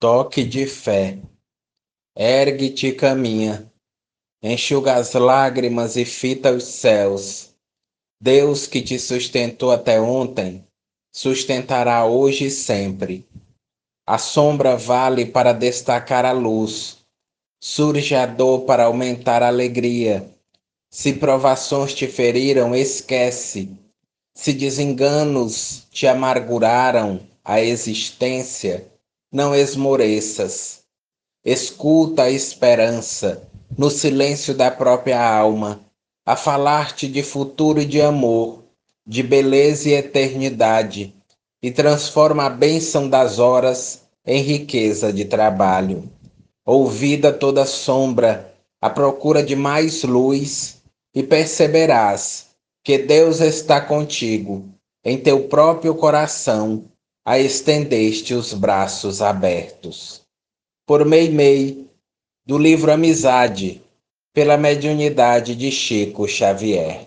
toque de fé. Ergue-te e caminha, enxuga as lágrimas e fita os céus. Deus que te sustentou até ontem, sustentará hoje e sempre. A sombra vale para destacar a luz, surge a dor para aumentar a alegria. Se provações te feriram, esquece. Se desenganos te amarguraram a existência, não esmoreças. Escuta a esperança no silêncio da própria alma, a falar-te de futuro e de amor, de beleza e eternidade, e transforma a bênção das horas em riqueza de trabalho. Ouvida toda sombra, à procura de mais luz, e perceberás que Deus está contigo, em teu próprio coração, a estendeste os braços abertos. Por Meimei, do livro Amizade, pela mediunidade de Chico Xavier.